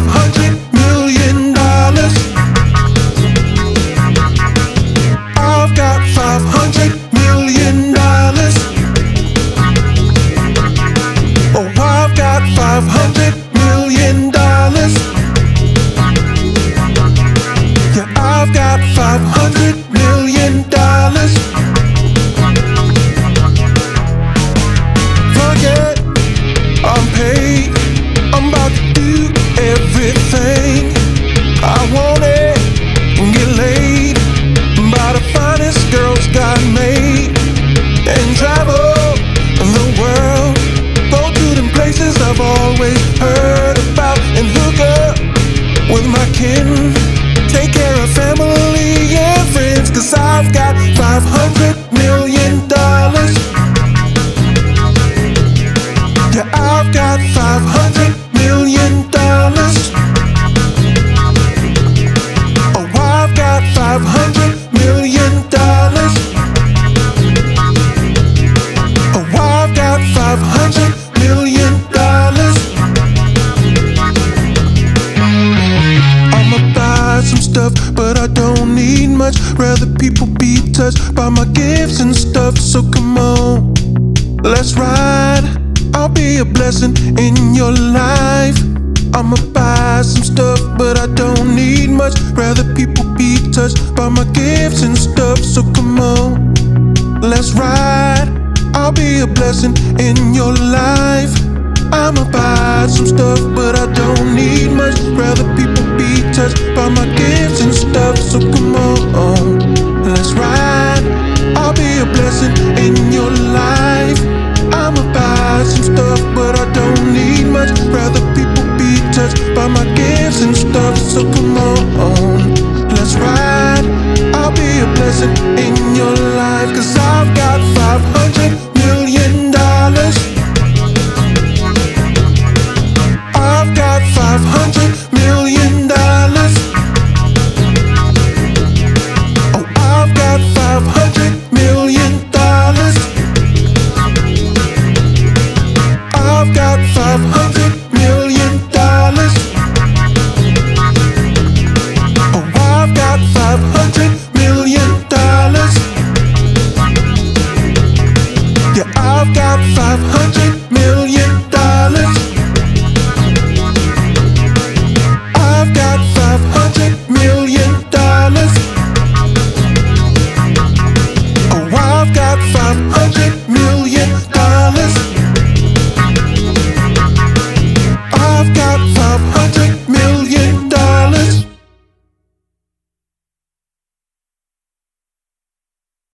hundred 500 million dollars. Yeah, I've got 500 much. Rather people be touched by my gifts and stuff. So come on, let's ride. I'll be a blessing in your life. I'ma buy some stuff, but I don't need much. Rather people be touched by my gifts and stuff. So come on, let's ride. I'll be a blessing in your life. I'ma buy some stuff, but I don't need much. Rather people be touched by my gifts and stuff. So come Come on, let's ride. I'll be a blessing in your life. Cause I've got 500 million dollars. I've got 500 million dollars. Oh, I've got 500 million dollars. I've got 500